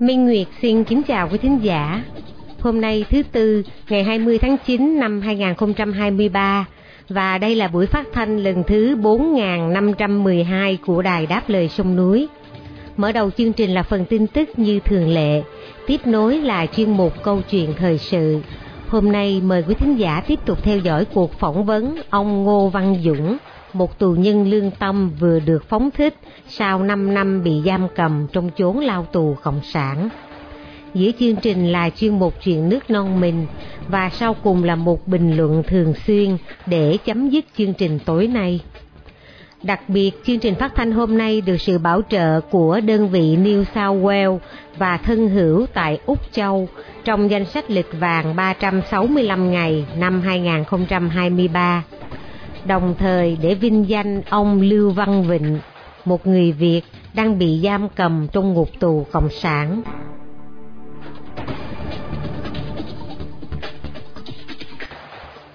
Minh Nguyệt xin kính chào quý thính giả. Hôm nay thứ Tư, ngày 20 tháng 9 năm 2023 và đây là buổi phát thanh lần thứ 4512 của Đài Đáp Lời Sông Núi. Mở đầu chương trình là phần tin tức như thường lệ, tiếp nối là chuyên mục câu chuyện thời sự. Hôm nay mời quý thính giả tiếp tục theo dõi cuộc phỏng vấn ông Ngô Văn Dũng, một tù nhân lương tâm vừa được phóng thích sau 5 năm bị giam cầm trong chốn lao tù cộng sản. Giữa chương trình là chuyên mục chuyện nước non mình và sau cùng là một bình luận thường xuyên để chấm dứt chương trình tối nay. Đặc biệt, chương trình phát thanh hôm nay được sự bảo trợ của đơn vị New South Wales và thân hữu tại Úc Châu trong danh sách lịch vàng 365 ngày năm 2023. Đồng thời để vinh danh ông Lưu Văn Vịnh, một người Việt đang bị giam cầm trong ngục tù Cộng sản.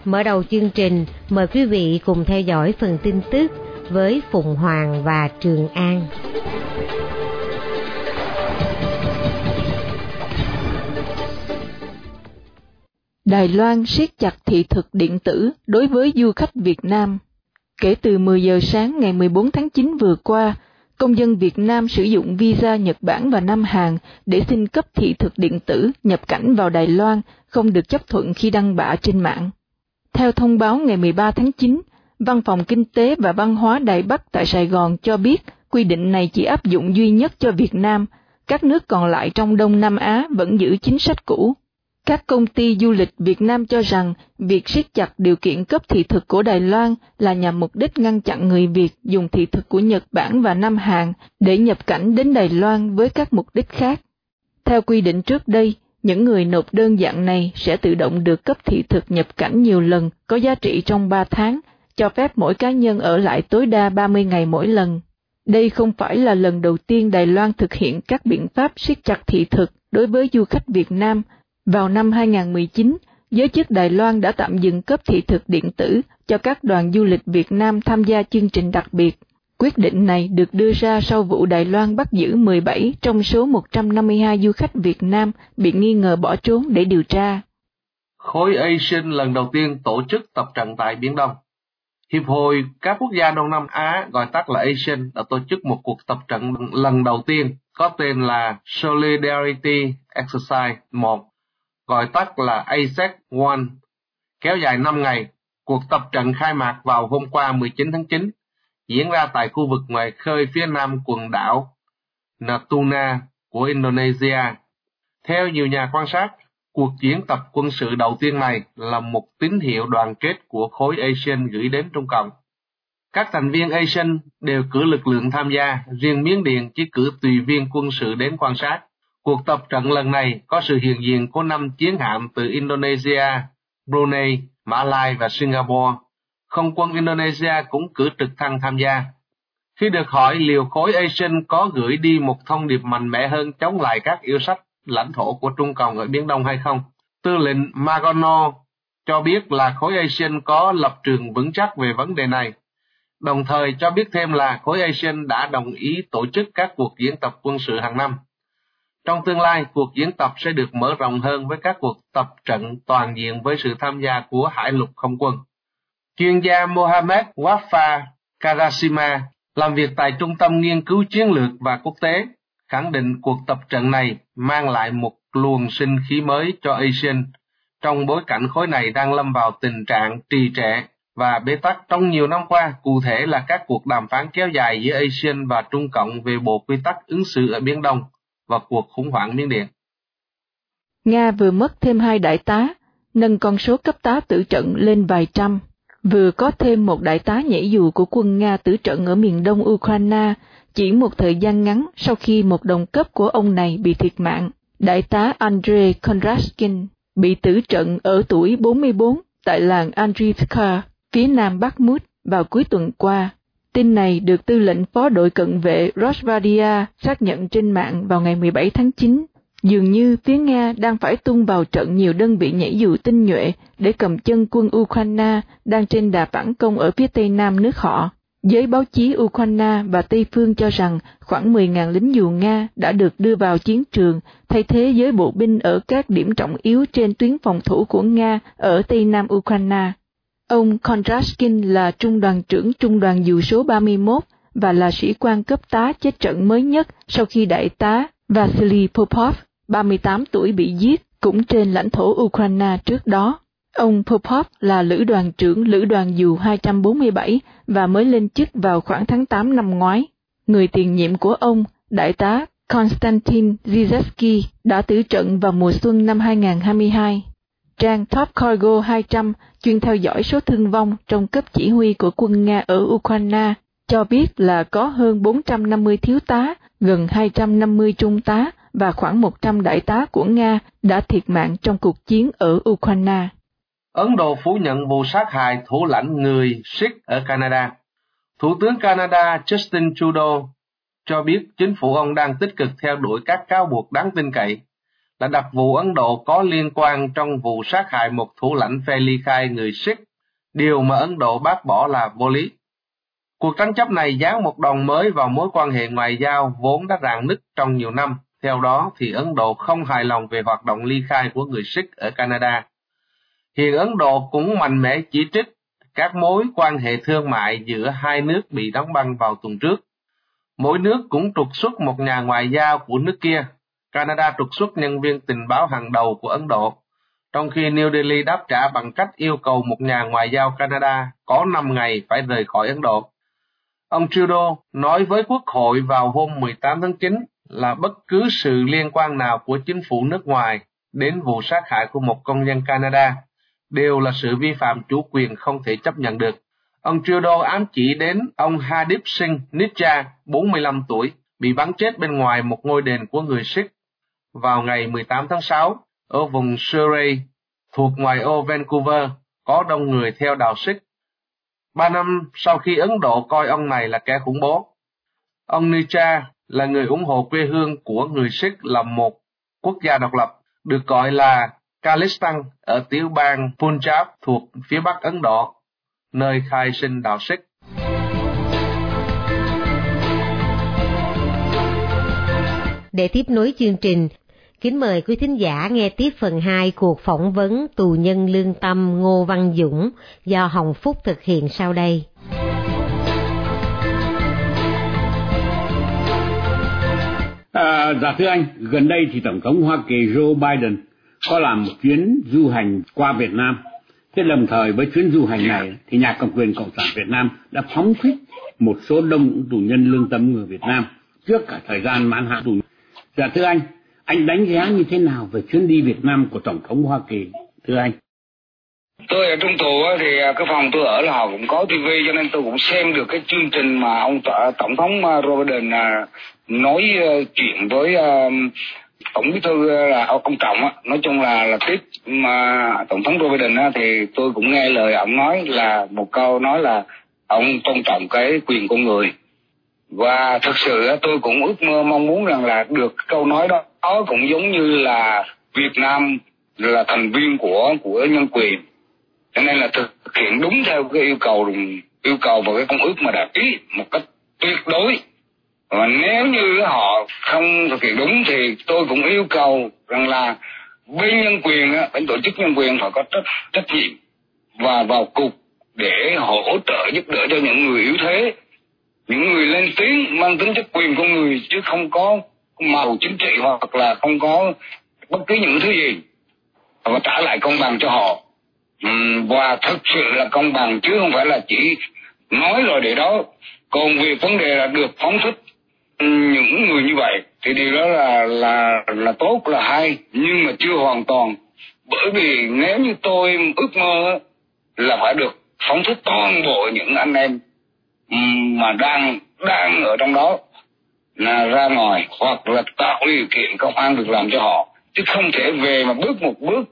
Mở đầu chương trình, mời quý vị cùng theo dõi phần tin tức với Phụng Hoàng và Trường An. Đài Loan siết chặt thị thực điện tử đối với du khách Việt Nam. Kể từ 10 giờ sáng ngày 14 tháng 9 vừa qua, công dân Việt Nam sử dụng visa Nhật Bản và Nam Hàn để xin cấp thị thực điện tử nhập cảnh vào Đài Loan không được chấp thuận khi đăng bạ trên mạng. Theo thông báo ngày 13 tháng 9, Văn phòng Kinh tế và Văn hóa Đài Bắc tại Sài Gòn cho biết quy định này chỉ áp dụng duy nhất cho Việt Nam, các nước còn lại trong Đông Nam Á vẫn giữ chính sách cũ. Các công ty du lịch Việt Nam cho rằng việc siết chặt điều kiện cấp thị thực của Đài Loan là nhằm mục đích ngăn chặn người Việt dùng thị thực của Nhật Bản và Nam Hàn để nhập cảnh đến Đài Loan với các mục đích khác. Theo quy định trước đây, những người nộp đơn dạng này sẽ tự động được cấp thị thực nhập cảnh nhiều lần có giá trị trong 3 tháng, cho phép mỗi cá nhân ở lại tối đa 30 ngày mỗi lần. Đây không phải là lần đầu tiên Đài Loan thực hiện các biện pháp siết chặt thị thực đối với du khách Việt Nam. Vào năm 2019, giới chức Đài Loan đã tạm dừng cấp thị thực điện tử cho các đoàn du lịch Việt Nam tham gia chương trình đặc biệt. Quyết định này được đưa ra sau vụ Đài Loan bắt giữ 17 trong số 152 du khách Việt Nam bị nghi ngờ bỏ trốn để điều tra. Khối ASEAN lần đầu tiên tổ chức tập trận tại Biển Đông. Hiệp hội các quốc gia Đông Nam Á gọi tắt là ASEAN đã tổ chức một cuộc tập trận lần đầu tiên có tên là Solidarity Exercise 1, gọi tắt là ASEC 1, kéo dài 5 ngày. Cuộc tập trận khai mạc vào hôm qua 19 tháng 9 diễn ra tại khu vực ngoài khơi phía nam quần đảo Natuna của Indonesia. Theo nhiều nhà quan sát, cuộc diễn tập quân sự đầu tiên này là một tín hiệu đoàn kết của khối ASEAN gửi đến Trung Cộng. Các thành viên ASEAN đều cử lực lượng tham gia, riêng Miến Điện chỉ cử tùy viên quân sự đến quan sát. Cuộc tập trận lần này có sự hiện diện của năm chiến hạm từ Indonesia, Brunei, Mã Lai và Singapore không quân Indonesia cũng cử trực thăng tham gia. Khi được hỏi liệu khối ASEAN có gửi đi một thông điệp mạnh mẽ hơn chống lại các yêu sách lãnh thổ của Trung Cộng ở Biển Đông hay không, tư lệnh Magono cho biết là khối ASEAN có lập trường vững chắc về vấn đề này, đồng thời cho biết thêm là khối ASEAN đã đồng ý tổ chức các cuộc diễn tập quân sự hàng năm. Trong tương lai, cuộc diễn tập sẽ được mở rộng hơn với các cuộc tập trận toàn diện với sự tham gia của Hải lục không quân. Chuyên gia Mohamed Wafa Karasima làm việc tại Trung tâm Nghiên cứu Chiến lược và Quốc tế, khẳng định cuộc tập trận này mang lại một luồng sinh khí mới cho ASEAN trong bối cảnh khối này đang lâm vào tình trạng trì trệ và bế tắc trong nhiều năm qua, cụ thể là các cuộc đàm phán kéo dài giữa ASEAN và Trung Cộng về bộ quy tắc ứng xử ở Biển Đông và cuộc khủng hoảng Miến Điện. Nga vừa mất thêm hai đại tá, nâng con số cấp tá tử trận lên vài trăm. vừa có thêm một đại tá nhảy dù của quân Nga tử trận ở miền đông Ukraine, chỉ một thời gian ngắn sau khi một đồng cấp của ông này bị thiệt mạng. Đại tá Andrei Konraskin bị tử trận ở tuổi 44 tại làng Andrivka, phía nam Bắc Mút vào cuối tuần qua. Tin này được tư lệnh phó đội cận vệ Rosvadia xác nhận trên mạng vào ngày 17 tháng 9. Dường như phía Nga đang phải tung vào trận nhiều đơn vị nhảy dù tinh nhuệ để cầm chân quân Ukraine đang trên đà phản công ở phía tây nam nước họ. Giới báo chí Ukraine và Tây phương cho rằng khoảng 10.000 lính dù Nga đã được đưa vào chiến trường, thay thế giới bộ binh ở các điểm trọng yếu trên tuyến phòng thủ của Nga ở Tây Nam Ukraine. Ông Kondrashkin là trung đoàn trưởng trung đoàn dù số 31 và là sĩ quan cấp tá chết trận mới nhất sau khi đại tá Vasily Popov, 38 tuổi bị giết cũng trên lãnh thổ Ukraine trước đó. Ông Popov là lữ đoàn trưởng lữ đoàn dù 247 và mới lên chức vào khoảng tháng 8 năm ngoái. Người tiền nhiệm của ông, đại tá Konstantin Zizetsky đã tử trận vào mùa xuân năm 2022. Trang Top Cargo 200 chuyên theo dõi số thương vong trong cấp chỉ huy của quân Nga ở Ukraine cho biết là có hơn 450 thiếu tá, gần 250 trung tá và khoảng 100 đại tá của Nga đã thiệt mạng trong cuộc chiến ở Ukraine. Ấn Độ phủ nhận vụ sát hại thủ lãnh người Sikh ở Canada. Thủ tướng Canada Justin Trudeau cho biết chính phủ ông đang tích cực theo đuổi các cáo buộc đáng tin cậy là đặc vụ Ấn Độ có liên quan trong vụ sát hại một thủ lãnh phe ly khai người Sikh, điều mà Ấn Độ bác bỏ là vô lý. Cuộc tranh chấp này dán một đòn mới vào mối quan hệ ngoại giao vốn đã rạn nứt trong nhiều năm. Theo đó thì Ấn Độ không hài lòng về hoạt động ly khai của người Sikh ở Canada. Hiện Ấn Độ cũng mạnh mẽ chỉ trích các mối quan hệ thương mại giữa hai nước bị đóng băng vào tuần trước. Mỗi nước cũng trục xuất một nhà ngoại giao của nước kia Canada trục xuất nhân viên tình báo hàng đầu của Ấn Độ, trong khi New Delhi đáp trả bằng cách yêu cầu một nhà ngoại giao Canada có 5 ngày phải rời khỏi Ấn Độ. Ông Trudeau nói với Quốc hội vào hôm 18 tháng 9 là bất cứ sự liên quan nào của chính phủ nước ngoài đến vụ sát hại của một công dân Canada đều là sự vi phạm chủ quyền không thể chấp nhận được. Ông Trudeau ám chỉ đến ông Hadip Singh Nijja, 45 tuổi, bị bắn chết bên ngoài một ngôi đền của người Sikh vào ngày 18 tháng 6 ở vùng Surrey thuộc ngoài ô Vancouver có đông người theo đạo Sikh. Ba năm sau khi Ấn Độ coi ông này là kẻ khủng bố, ông Nicha là người ủng hộ quê hương của người Sikh là một quốc gia độc lập, được gọi là Khalistan ở tiểu bang Punjab thuộc phía bắc Ấn Độ, nơi khai sinh đạo Sikh. Để tiếp nối chương trình, Kính mời quý thính giả nghe tiếp phần 2 cuộc phỏng vấn tù nhân lương tâm Ngô Văn Dũng do Hồng Phúc thực hiện sau đây. À, dạ thưa anh, gần đây thì Tổng thống Hoa Kỳ Joe Biden có làm một chuyến du hành qua Việt Nam. Thế đồng thời với chuyến du hành này thì nhà cầm quyền Cộng sản Việt Nam đã phóng thích một số đông tù nhân lương tâm người Việt Nam trước cả thời gian mãn hạn tù. Dạ thưa anh, anh đánh giá như thế nào về chuyến đi Việt Nam của Tổng thống Hoa Kỳ, thưa anh? Tôi ở trong tù thì à, cái phòng tôi ở là họ cũng có TV cho nên tôi cũng xem được cái chương trình mà ông Tổng thống à, Joe Biden à, nói chuyện với tổng bí thư ờ, là ông trọng á, nói chung là là tiếp, mà tổng thống Joe Biden á, thì tôi cũng nghe lời ông nói là, một câu nói là ông tôn trọng cái quyền con người. Và thực sự tôi cũng ước mơ, mong muốn rằng là được câu nói đó đó cũng giống như là Việt Nam là thành viên của của nhân quyền. Cho nên là thực hiện đúng theo cái yêu cầu yêu cầu và cái công ước mà đã ký một cách tuyệt đối và nếu như họ không thực hiện đúng thì tôi cũng yêu cầu rằng là bên nhân quyền bên tổ chức nhân quyền phải có trách trách nhiệm và vào cuộc để hỗ trợ giúp đỡ cho những người yếu thế, những người lên tiếng mang tính chất quyền con người chứ không có màu chính trị hoặc là không có bất cứ những thứ gì và trả lại công bằng cho họ. Và thực sự là công bằng chứ không phải là chỉ nói rồi để đó. Còn việc vấn đề là được phóng thích những người như vậy, thì điều đó là là là tốt, là hay, nhưng mà chưa hoàn toàn. Bởi vì nếu như tôi ước mơ là phải được phóng thích toàn bộ những anh em mà đang đang ở trong đó, là ra ngoài, hoặc là tạo điều kiện công an việc làm cho họ. Chứ không thể về mà bước một bước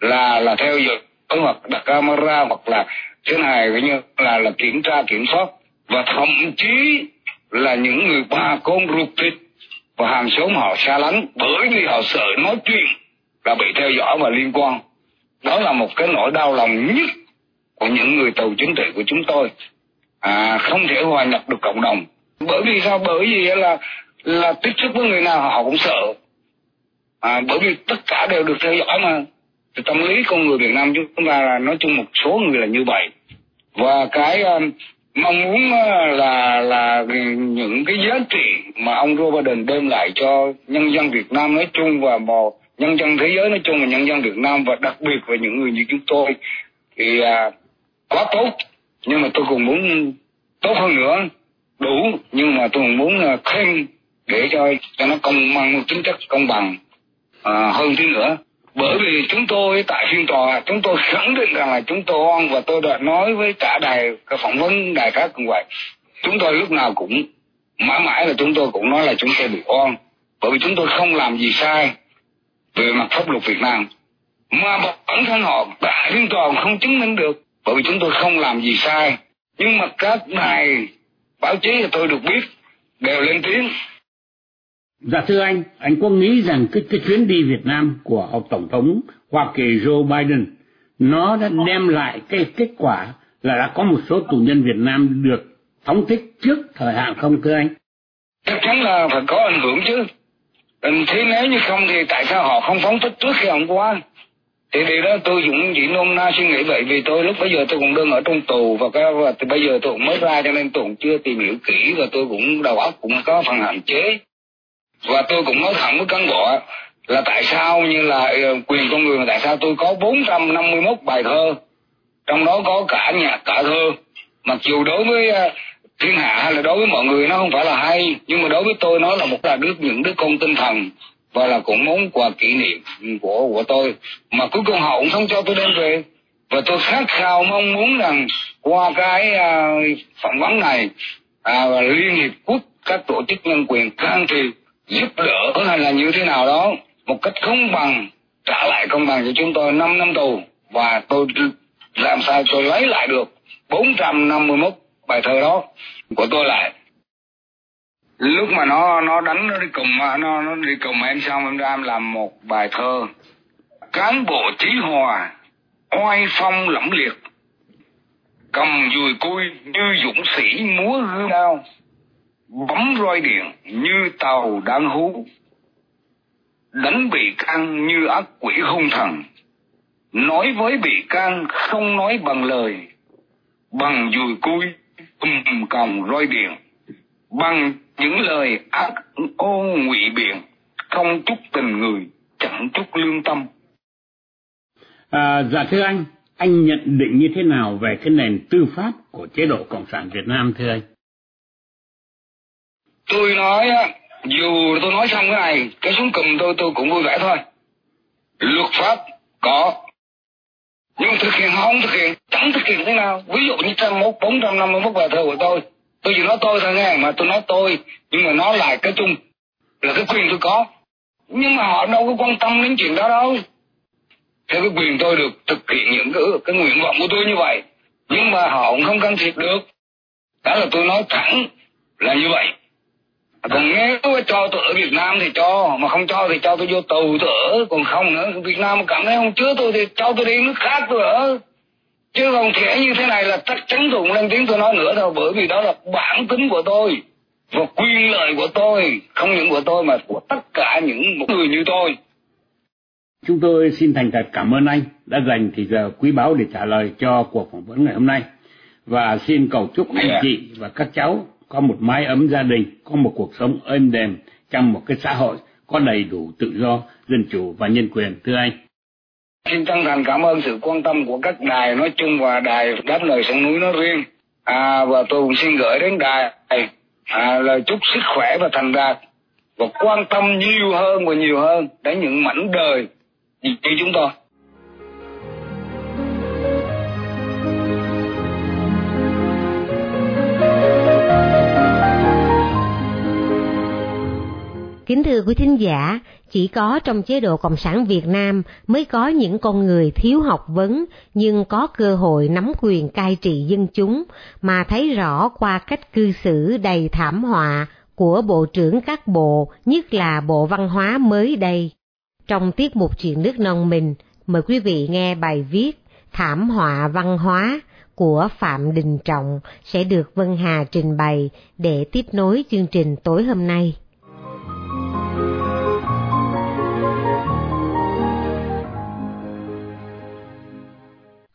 là là theo dõi hoặc đặt camera, hoặc là thế này với như là là kiểm tra, kiểm soát. Và thậm chí là những người bà con ruột thịt. Và hàng xóm họ xa lánh bởi vì họ sợ nói chuyện là bị theo dõi và liên quan. Đó là một cái nỗi đau lòng nhất của những người tù chính trị của chúng tôi. À, không thể hòa nhập được cộng đồng. Bởi vì sao? Bởi vì là là tiếp xúc với người nào họ cũng sợ. À, bởi vì tất cả đều được theo dõi mà. Thì tâm lý con người Việt Nam chúng ta là nói chung một số người là như vậy. Và cái um, mong muốn là là những cái giá trị mà ông Joe Biden đem lại cho nhân dân Việt Nam nói chung và một nhân dân thế giới nói chung và nhân dân Việt Nam và đặc biệt về những người như chúng tôi thì à, quá tốt. Nhưng mà tôi cũng muốn tốt hơn nữa đủ. Nhưng mà tôi cũng muốn ờ, thêm để cho cho nó công bằng tính chất công bằng à, hơn thế nữa bởi vì chúng tôi tại phiên tòa, chúng tôi khẳng định rằng là chúng tôi oan và tôi đã nói với cả đài, cả phỏng vấn đài khác cũng vậy. Chúng tôi lúc nào cũng mãi mãi là chúng tôi cũng nói là chúng tôi bị oan. Bởi vì chúng tôi không làm gì sai về mặt pháp luật Việt Nam. Mà bản thân họ tại phiên tòa không chứng minh được. Bởi vì chúng tôi không làm gì sai. Nhưng mà các đài báo chí thì tôi được biết đều lên tiếng. Dạ thưa anh, anh có nghĩ rằng cái, cái chuyến đi Việt Nam của ông Tổng thống Hoa Kỳ Joe Biden nó đã đem lại cái kết quả là đã có một số tù nhân Việt Nam được phóng thích trước thời hạn không thưa anh? Chắc chắn là phải có ảnh hưởng chứ. Ừ, thế nếu như không thì tại sao họ không phóng thích trước khi ông qua? Thì điều đó tôi cũng chỉ nôm na suy nghĩ vậy vì tôi lúc bây giờ tôi cũng đang ở trong tù và cái và từ bây giờ tôi cũng mới ra cho nên tôi cũng chưa tìm hiểu kỹ và tôi cũng đầu óc cũng có phần hạn chế và tôi cũng nói thẳng với cán bộ là tại sao như là ờ, quyền con người mà tại sao tôi có 451 bài thơ trong đó có cả nhạc cả thơ. Mặc dù đối với ờ, thiên hạ hay là đối với mọi người nó không phải là hay nhưng mà đối với tôi nó là một là đứa những đứa con tinh thần và là cũng muốn quà kỷ niệm của của tôi. Mà cuối cùng họ cũng không cho tôi đem về. Và tôi khát khao mong muốn rằng qua cái à, phỏng vấn này à, và liên hiệp quốc các tổ chức nhân quyền can thiệp giúp đỡ hay là như thế nào đó, một cách công bằng, trả lại công bằng cho chúng tôi 5 năm tù. Và tôi làm sao tôi lấy lại được 451 bài thơ đó của tôi lại. Lúc mà nó nó đánh, nó đi cùng, nó nó đi cùng em xong em ra em làm một bài thơ. Cán bộ trí hòa, oai phong lẫm liệt. Cầm dùi cui như dũng sĩ múa gươm đao bấm roi điện như tàu đang hú. Đánh bị can như ác quỷ hung thần. Nói với bị can không nói bằng lời. Bằng dùi cui ùm còng roi điện. Bằng những lời ác ô ngụy biện không chút tình người chẳng chút lương tâm. À, dạ thưa anh anh nhận định như thế nào về cái nền tư pháp của chế độ cộng sản việt nam thưa anh? Tôi nói á, dù tôi nói xong cái này, cái xuống cầm tôi tôi cũng vui vẻ thôi. Luật pháp có, nhưng thực hiện không thực hiện, chẳng thực hiện thế nào. Ví dụ như trăm một, bốn trăm năm mươi mốt bài thơ của tôi tôi chỉ nói tôi thôi nghe, mà tôi nói tôi, nhưng mà nó lại cái chung là cái quyền tôi có. Nhưng mà họ đâu có quan tâm đến chuyện đó đâu. Theo cái quyền tôi được thực hiện những cái cái nguyện vọng của tôi như vậy. Nhưng mà họ cũng không can thiệp được. Đó là tôi nói thẳng là như vậy còn nếu cho tôi ở Việt Nam thì cho mà không cho thì cho tôi vô tù tôi ở. Còn không nữa Việt Nam cảm thấy không chứa tôi thì cho tôi đi nước khác tôi ở. Chứ không thể như thế này là chắc chắn tôi lên tiếng tôi nói nữa đâu bởi vì đó là bản tính của tôi và quyền lợi của tôi không những của tôi mà của tất cả những người như tôi. Chúng tôi xin thành thật cảm ơn anh đã dành thì giờ quý báu để trả lời cho cuộc phỏng vấn ngày hôm nay. Và xin cầu chúc anh yeah. chị và các cháu có một mái ấm gia đình, có một cuộc sống êm đềm trong một cái xã hội có đầy đủ tự do, dân chủ và nhân quyền. Thưa anh. Xin chân thành cảm ơn sự quan tâm của các đài nói chung và đài đáp lời sông núi nói riêng. À, và tôi cũng xin gửi đến đài à, lời chúc sức khỏe và thành đạt và quan tâm nhiều hơn và nhiều hơn đến những mảnh đời như chúng tôi. Kính thưa quý thính giả, chỉ có trong chế độ Cộng sản Việt Nam mới có những con người thiếu học vấn nhưng có cơ hội nắm quyền cai trị dân chúng mà thấy rõ qua cách cư xử đầy thảm họa của Bộ trưởng các bộ, nhất là Bộ Văn hóa mới đây. Trong tiết mục chuyện nước non mình, mời quý vị nghe bài viết Thảm họa văn hóa của Phạm Đình Trọng sẽ được Vân Hà trình bày để tiếp nối chương trình tối hôm nay.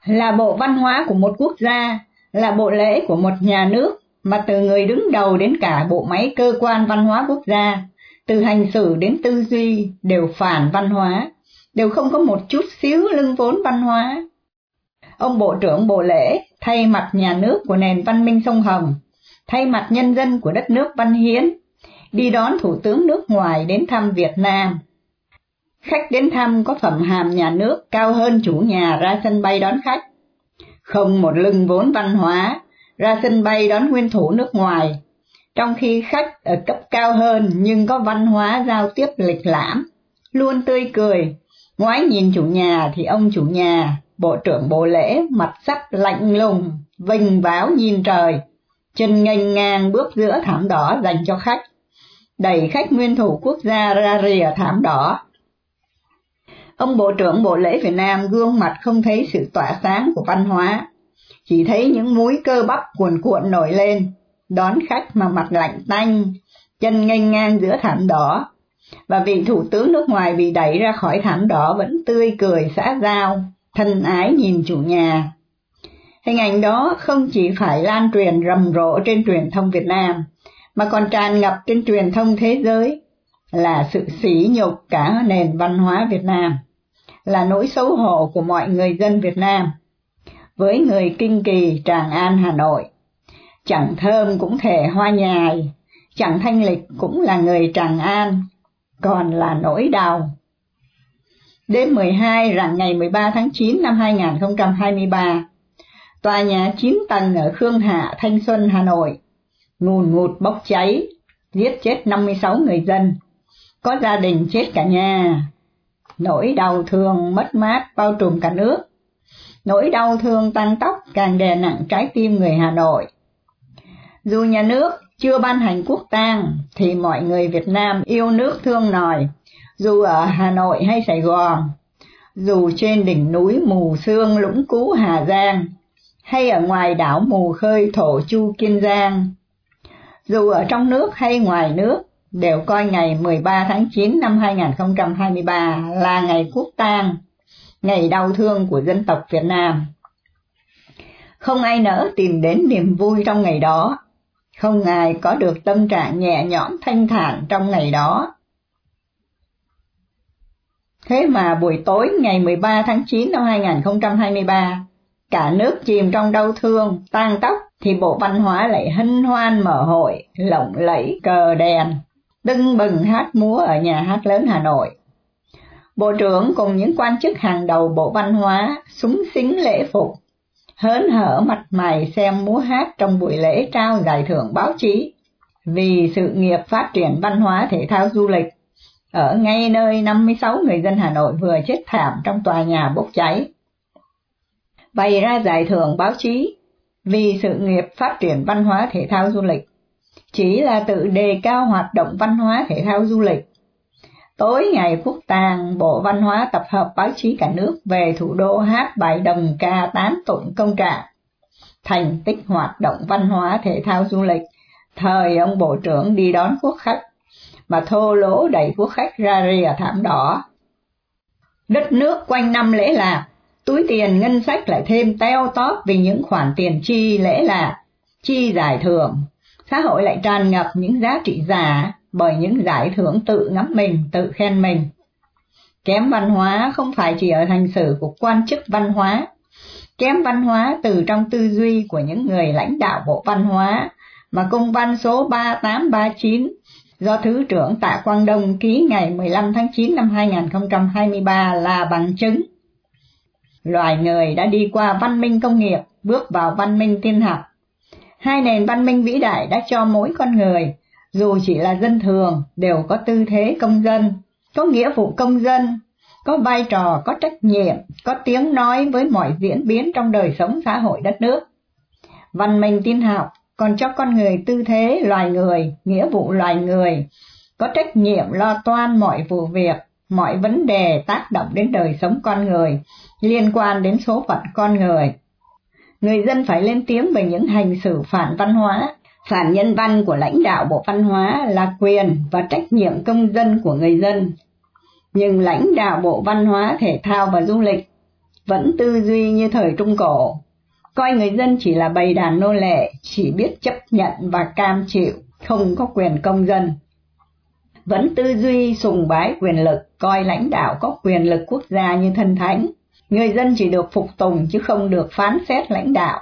Là bộ văn hóa của một quốc gia, là bộ lễ của một nhà nước, mà từ người đứng đầu đến cả bộ máy cơ quan văn hóa quốc gia, từ hành xử đến tư duy đều phản văn hóa, đều không có một chút xíu lưng vốn văn hóa. Ông Bộ trưởng Bộ Lễ thay mặt nhà nước của nền văn minh sông Hồng, thay mặt nhân dân của đất nước Văn Hiến, đi đón Thủ tướng nước ngoài đến thăm Việt Nam. Khách đến thăm có phẩm hàm nhà nước cao hơn chủ nhà ra sân bay đón khách. Không một lưng vốn văn hóa, ra sân bay đón nguyên thủ nước ngoài, trong khi khách ở cấp cao hơn nhưng có văn hóa giao tiếp lịch lãm, luôn tươi cười. Ngoái nhìn chủ nhà thì ông chủ nhà, bộ trưởng bộ lễ mặt sắc lạnh lùng, vinh váo nhìn trời, chân nghênh ngang bước giữa thảm đỏ dành cho khách, đẩy khách nguyên thủ quốc gia ra rìa thảm đỏ. Ông Bộ trưởng Bộ lễ Việt Nam gương mặt không thấy sự tỏa sáng của văn hóa, chỉ thấy những múi cơ bắp cuồn cuộn nổi lên, đón khách mà mặt lạnh tanh, chân nghênh ngang giữa thảm đỏ, và vị thủ tướng nước ngoài bị đẩy ra khỏi thảm đỏ vẫn tươi cười xã giao, thân ái nhìn chủ nhà. Hình ảnh đó không chỉ phải lan truyền rầm rộ trên truyền thông Việt Nam, mà còn tràn ngập trên truyền thông thế giới, là sự sỉ nhục cả nền văn hóa Việt Nam, là nỗi xấu hổ của mọi người dân Việt Nam. Với người kinh kỳ Tràng An Hà Nội, chẳng thơm cũng thể hoa nhài, chẳng thanh lịch cũng là người Tràng An, còn là nỗi đau. Đêm 12 rạng ngày 13 tháng 9 năm 2023, tòa nhà 9 tầng ở Khương Hạ, Thanh Xuân, Hà Nội, ngùn ngụt bốc cháy, giết chết 56 người dân, có gia đình chết cả nhà. Nỗi đau thương mất mát bao trùm cả nước. Nỗi đau thương tăng tốc càng đè nặng trái tim người Hà Nội. Dù nhà nước chưa ban hành quốc tang thì mọi người Việt Nam yêu nước thương nòi, dù ở Hà Nội hay Sài Gòn, dù trên đỉnh núi mù sương lũng cú Hà Giang, hay ở ngoài đảo mù khơi thổ chu Kiên Giang, dù ở trong nước hay ngoài nước, đều coi ngày 13 tháng 9 năm 2023 là ngày quốc tang, ngày đau thương của dân tộc Việt Nam. Không ai nỡ tìm đến niềm vui trong ngày đó, không ai có được tâm trạng nhẹ nhõm thanh thản trong ngày đó. Thế mà buổi tối ngày 13 tháng 9 năm 2023, cả nước chìm trong đau thương, tan tóc, thì Bộ Văn hóa lại hân hoan mở hội, lộng lẫy cờ đèn, tưng bừng hát múa ở nhà hát lớn Hà Nội. Bộ trưởng cùng những quan chức hàng đầu Bộ Văn hóa súng xính lễ phục, hớn hở mặt mày xem múa hát trong buổi lễ trao giải thưởng báo chí vì sự nghiệp phát triển văn hóa thể thao du lịch ở ngay nơi 56 người dân Hà Nội vừa chết thảm trong tòa nhà bốc cháy. Bày ra giải thưởng báo chí vì sự nghiệp phát triển văn hóa thể thao du lịch, chỉ là tự đề cao hoạt động văn hóa thể thao du lịch. Tối ngày quốc tàng, Bộ Văn hóa tập hợp báo chí cả nước về thủ đô hát bài đồng ca tán tụng công trạng, thành tích hoạt động văn hóa thể thao du lịch, thời ông Bộ trưởng đi đón quốc khách mà thô lỗ đẩy quốc khách ra rìa thảm đỏ. Đất nước quanh năm lễ lạc, túi tiền ngân sách lại thêm teo tóp vì những khoản tiền chi lễ lạc, chi giải thưởng. Xã hội lại tràn ngập những giá trị giả bởi những giải thưởng tự ngắm mình, tự khen mình. Kém văn hóa không phải chỉ ở hành xử của quan chức văn hóa, kém văn hóa từ trong tư duy của những người lãnh đạo bộ văn hóa, mà công văn số 3839 do Thứ trưởng Tạ Quang Đông ký ngày 15 tháng 9 năm 2023 là bằng chứng. Loài người đã đi qua văn minh công nghiệp, bước vào văn minh tiên học. Hai nền văn minh vĩ đại đã cho mỗi con người, dù chỉ là dân thường, đều có tư thế công dân, có nghĩa vụ công dân, có vai trò, có trách nhiệm, có tiếng nói với mọi diễn biến trong đời sống xã hội đất nước. Văn minh tin học còn cho con người tư thế loài người, nghĩa vụ loài người, có trách nhiệm lo toan mọi vụ việc, mọi vấn đề tác động đến đời sống con người, liên quan đến số phận con người. Người dân phải lên tiếng về những hành xử phản văn hóa, phản nhân văn của lãnh đạo Bộ Văn hóa là quyền và trách nhiệm công dân của người dân. Nhưng lãnh đạo Bộ Văn hóa, Thể thao và Du lịch vẫn tư duy như thời Trung Cổ, coi người dân chỉ là bầy đàn nô lệ, chỉ biết chấp nhận và cam chịu, không có quyền công dân. Vẫn tư duy sùng bái quyền lực, coi lãnh đạo có quyền lực quốc gia như thân thánh, người dân chỉ được phục tùng chứ không được phán xét lãnh đạo.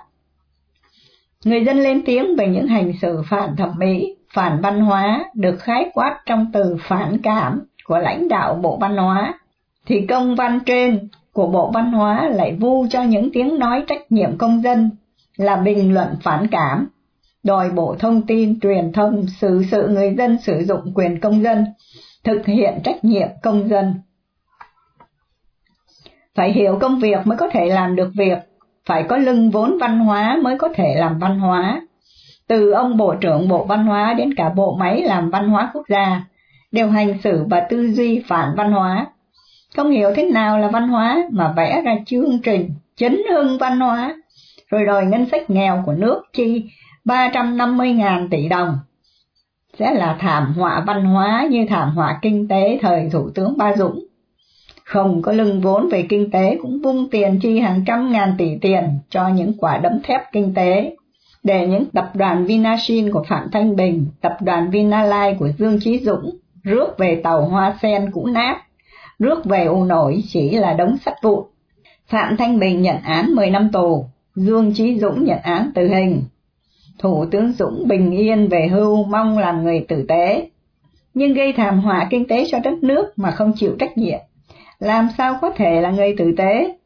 Người dân lên tiếng về những hành xử phản thẩm mỹ, phản văn hóa được khái quát trong từ phản cảm của lãnh đạo Bộ Văn hóa, thì công văn trên của Bộ Văn hóa lại vu cho những tiếng nói trách nhiệm công dân là bình luận phản cảm, đòi Bộ Thông tin, Truyền thông xử sự người dân sử dụng quyền công dân, thực hiện trách nhiệm công dân. Phải hiểu công việc mới có thể làm được việc, phải có lưng vốn văn hóa mới có thể làm văn hóa. Từ ông Bộ trưởng Bộ Văn hóa đến cả bộ máy làm văn hóa quốc gia, đều hành xử và tư duy phản văn hóa. Không hiểu thế nào là văn hóa mà vẽ ra chương trình chấn hưng văn hóa, rồi đòi ngân sách nghèo của nước chi 350.000 tỷ đồng. Sẽ là thảm họa văn hóa như thảm họa kinh tế thời Thủ tướng Ba Dũng. Không có lưng vốn về kinh tế cũng vung tiền chi hàng trăm ngàn tỷ tiền cho những quả đấm thép kinh tế để những tập đoàn Vinashin của Phạm Thanh Bình, tập đoàn Vinalai của Dương Chí Dũng rước về tàu hoa sen cũ nát, rước về u nổi chỉ là đống sắt vụn. Phạm Thanh Bình nhận án 10 năm tù, Dương Chí Dũng nhận án tử hình. Thủ tướng Dũng bình yên về hưu mong làm người tử tế, nhưng gây thảm họa kinh tế cho đất nước mà không chịu trách nhiệm. Làm sao có thể là người tử tế?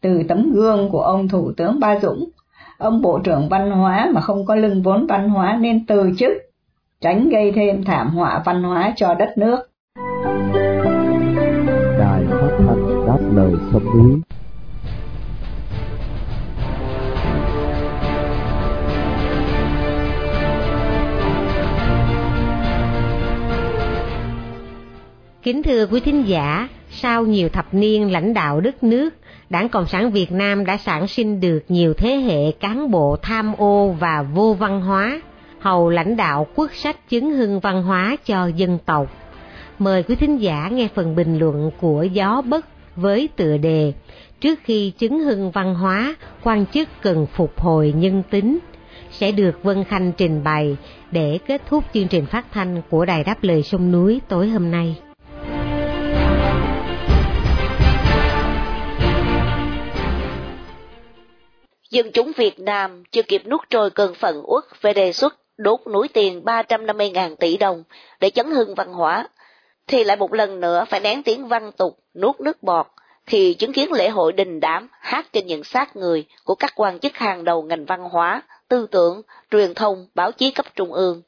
Từ tấm gương của ông Thủ tướng Ba Dũng, ông Bộ trưởng Văn hóa mà không có lưng vốn văn hóa nên từ chức tránh gây thêm thảm họa văn hóa cho đất nước. Đài phát thanh đáp lời sông núi Kính thưa quý thính giả, sau nhiều thập niên lãnh đạo đất nước, Đảng Cộng sản Việt Nam đã sản sinh được nhiều thế hệ cán bộ tham ô và vô văn hóa, hầu lãnh đạo quốc sách chứng hưng văn hóa cho dân tộc. Mời quý thính giả nghe phần bình luận của Gió Bất với tựa đề Trước khi chứng hưng văn hóa, quan chức cần phục hồi nhân tính sẽ được Vân Khanh trình bày để kết thúc chương trình phát thanh của Đài Đáp Lời Sông Núi tối hôm nay. Dân chúng Việt Nam chưa kịp nuốt trôi cơn phận uất về đề xuất đốt núi tiền 350.000 tỷ đồng để chấn hưng văn hóa, thì lại một lần nữa phải nén tiếng văn tục, nuốt nước bọt, khi chứng kiến lễ hội đình đám hát trên những xác người của các quan chức hàng đầu ngành văn hóa, tư tưởng, truyền thông, báo chí cấp trung ương.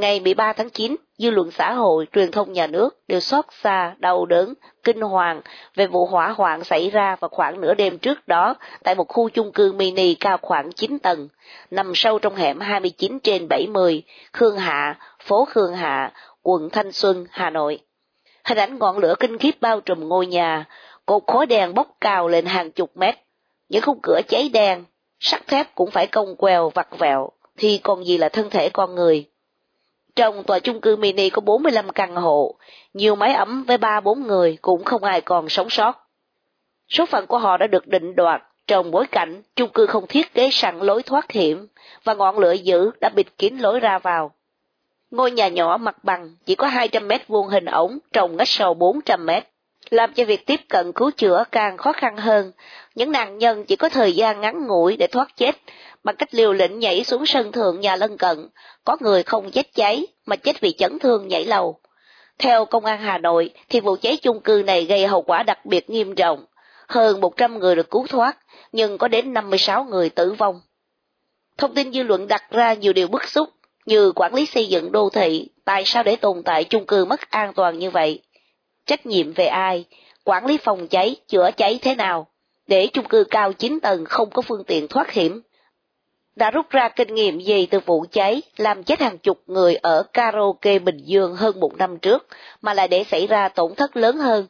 Ngày 13 tháng 9, dư luận xã hội, truyền thông nhà nước đều xót xa, đau đớn, kinh hoàng về vụ hỏa hoạn xảy ra vào khoảng nửa đêm trước đó tại một khu chung cư mini cao khoảng 9 tầng, nằm sâu trong hẻm 29 trên 70, Khương Hạ, phố Khương Hạ, quận Thanh Xuân, Hà Nội. Hình ảnh ngọn lửa kinh khiếp bao trùm ngôi nhà, cột khói đèn bốc cao lên hàng chục mét. Những khung cửa cháy đen, sắt thép cũng phải cong queo vặt vẹo, thì còn gì là thân thể con người. Trong tòa chung cư mini có 45 căn hộ, nhiều máy ấm với 3-4 người cũng không ai còn sống sót. Số phận của họ đã được định đoạt trong bối cảnh chung cư không thiết kế sẵn lối thoát hiểm và ngọn lửa dữ đã bịt kín lối ra vào. Ngôi nhà nhỏ mặt bằng chỉ có 200 mét vuông hình ống trồng ngách sâu 400 mét, làm cho việc tiếp cận cứu chữa càng khó khăn hơn. Những nạn nhân chỉ có thời gian ngắn ngủi để thoát chết bằng cách liều lĩnh nhảy xuống sân thượng nhà lân cận, có người không chết cháy mà chết vì chấn thương nhảy lầu. Theo Công an Hà Nội, thì vụ cháy chung cư này gây hậu quả đặc biệt nghiêm trọng. Hơn 100 người được cứu thoát, nhưng có đến 56 người tử vong. Thông tin dư luận đặt ra nhiều điều bức xúc, Như quản lý xây dựng đô thị, tại sao để tồn tại chung cư mất an toàn như vậy? Trách nhiệm về ai? Quản lý phòng cháy, chữa cháy thế nào? Để chung cư cao 9 tầng không có phương tiện thoát hiểm. Đã rút ra kinh nghiệm gì từ vụ cháy làm chết hàng chục người ở karaoke Bình Dương hơn một năm trước, mà lại để xảy ra tổn thất lớn hơn?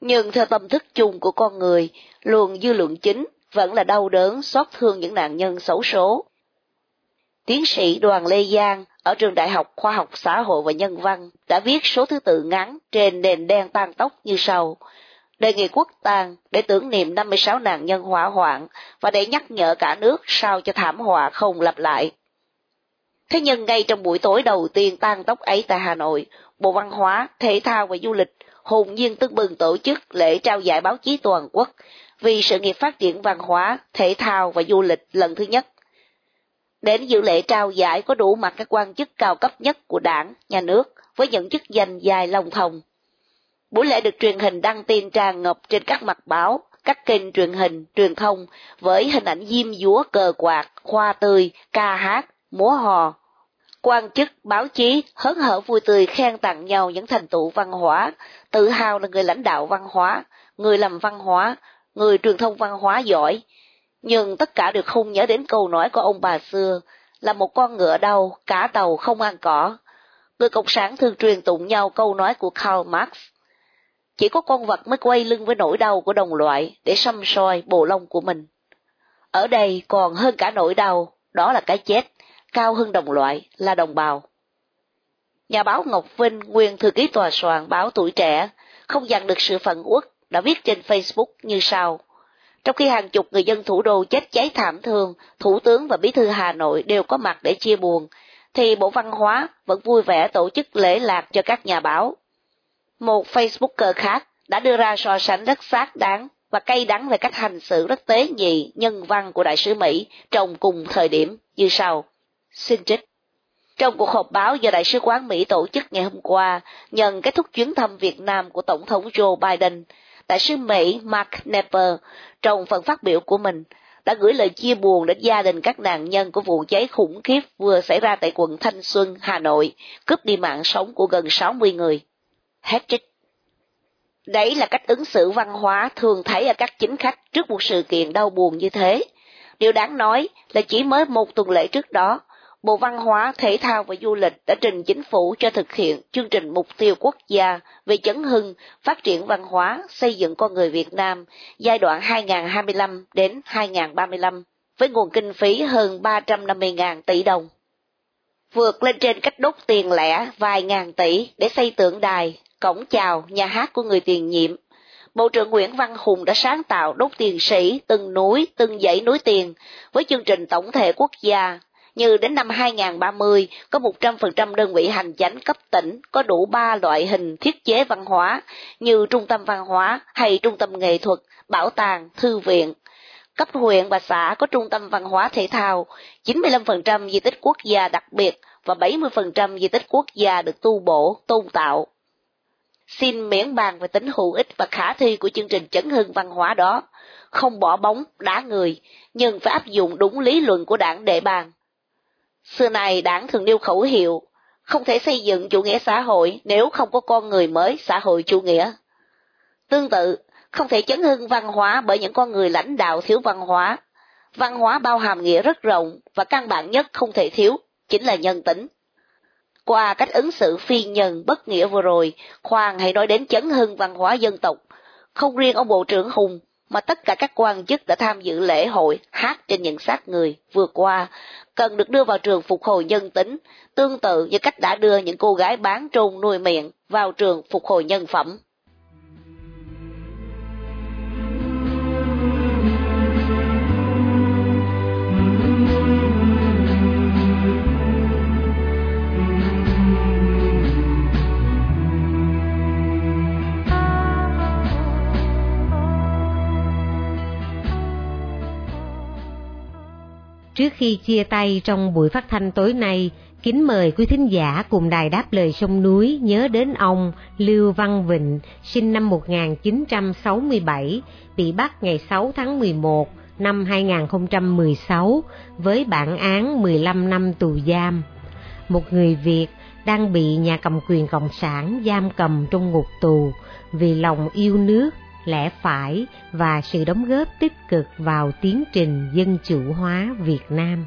Nhưng theo tâm thức chung của con người, luồng dư luận chính vẫn là đau đớn xót thương những nạn nhân xấu số. Tiến sĩ Đoàn Lê Giang ở trường Đại học Khoa học Xã hội và Nhân văn đã viết số thứ tự ngắn trên nền đen tan tóc như sau. Đề nghị quốc tang để tưởng niệm 56 nạn nhân hỏa hoạn và để nhắc nhở cả nước sao cho thảm họa không lặp lại. Thế nhưng ngay trong buổi tối đầu tiên tan tóc ấy tại Hà Nội, Bộ Văn hóa, Thể thao và Du lịch hùng nhiên tưng bừng tổ chức lễ trao giải báo chí toàn quốc vì sự nghiệp phát triển văn hóa, thể thao và du lịch lần thứ nhất. Đến dự lễ trao giải có đủ mặt các quan chức cao cấp nhất của đảng, nhà nước với những chức danh dài lòng thòng. Buổi lễ được truyền hình đăng tin tràn ngập trên các mặt báo, các kênh truyền hình, truyền thông với hình ảnh diêm dúa cờ quạt, hoa tươi, ca hát, múa hò, quan chức, báo chí hớn hở vui tươi khen tặng nhau những thành tựu văn hóa, tự hào là người lãnh đạo văn hóa, người làm văn hóa, người truyền thông văn hóa giỏi. Nhưng tất cả đều không nhớ đến câu nói của ông bà xưa, là một con ngựa đau, cả tàu không ăn cỏ. Người Cộng sản thường truyền tụng nhau câu nói của Karl Marx. Chỉ có con vật mới quay lưng với nỗi đau của đồng loại để xăm soi bộ lông của mình. Ở đây còn hơn cả nỗi đau, đó là cái chết cao hơn đồng loại là đồng bào. Nhà báo Ngọc Vinh, nguyên thư ký tòa soạn báo Tuổi Trẻ, không dằn được sự phận uất, đã viết trên Facebook như sau. Trong khi hàng chục người dân thủ đô chết cháy thảm thương, Thủ tướng và Bí thư Hà Nội đều có mặt để chia buồn, thì Bộ Văn hóa vẫn vui vẻ tổ chức lễ lạc cho các nhà báo. Một Facebooker khác đã đưa ra so sánh rất xác đáng và cay đắng về cách hành xử rất tế nhị, nhân văn của đại sứ Mỹ trong cùng thời điểm như sau. Xin trích. Trong cuộc họp báo do Đại sứ quán Mỹ tổ chức ngày hôm qua, nhận kết thúc chuyến thăm Việt Nam của Tổng thống Joe Biden, Đại sứ Mỹ Mark Nepper trong phần phát biểu của mình đã gửi lời chia buồn đến gia đình các nạn nhân của vụ cháy khủng khiếp vừa xảy ra tại quận Thanh Xuân, Hà Nội, cướp đi mạng sống của gần 60 người. Hết trích. Đấy là cách ứng xử văn hóa thường thấy ở các chính khách trước một sự kiện đau buồn như thế. Điều đáng nói là chỉ mới một tuần lễ trước đó, Bộ Văn hóa, Thể thao và Du lịch đã trình chính phủ cho thực hiện chương trình mục tiêu quốc gia về chấn hưng, phát triển văn hóa, xây dựng con người Việt Nam giai đoạn 2025 đến 2035 với nguồn kinh phí hơn 350.000 tỷ đồng. Vượt lên trên cách đốt tiền lẻ vài ngàn tỷ để xây tượng đài, cổng chào, nhà hát của người tiền nhiệm. Bộ trưởng Nguyễn Văn Hùng đã sáng tạo đốt tiền sĩ từng núi, từng dãy núi tiền với chương trình tổng thể quốc gia như đến năm 2030 có 100% đơn vị hành chánh cấp tỉnh có đủ 3 loại hình thiết chế văn hóa như trung tâm văn hóa hay trung tâm nghệ thuật, bảo tàng, thư viện. Cấp huyện và xã có trung tâm văn hóa thể thao, 95% di tích quốc gia đặc biệt và 70% di tích quốc gia được tu bổ, tôn tạo. Xin miễn bàn về tính hữu ích và khả thi của chương trình chấn hưng văn hóa đó, không bỏ bóng, đá người, nhưng phải áp dụng đúng lý luận của đảng đệ bàn Xưa này đảng thường nêu khẩu hiệu, không thể xây dựng chủ nghĩa xã hội nếu không có con người mới xã hội chủ nghĩa. Tương tự, không thể chấn hưng văn hóa bởi những con người lãnh đạo thiếu văn hóa. Văn hóa bao hàm nghĩa rất rộng và căn bản nhất không thể thiếu, chính là nhân tính. Qua cách ứng xử phi nhân bất nghĩa vừa rồi, khoan hãy nói đến chấn hưng văn hóa dân tộc. Không riêng ông Bộ trưởng Hùng mà tất cả các quan chức đã tham dự lễ hội hát trên những xác người vừa qua cần được đưa vào trường phục hồi nhân tính, tương tự như cách đã đưa những cô gái bán trôn nuôi miệng vào trường phục hồi nhân phẩm. Trước khi chia tay trong buổi phát thanh tối nay, kính mời quý thính giả cùng đài đáp lời sông núi nhớ đến ông Lưu Văn Vịnh, sinh năm 1967, bị bắt ngày 6 tháng 11 năm 2016 với bản án 15 năm tù giam. một người Việt đang bị nhà cầm quyền Cộng sản giam cầm trong ngục tù vì lòng yêu nước, lẽ phải và sự đóng góp tích cực vào tiến trình dân chủ hóa Việt Nam.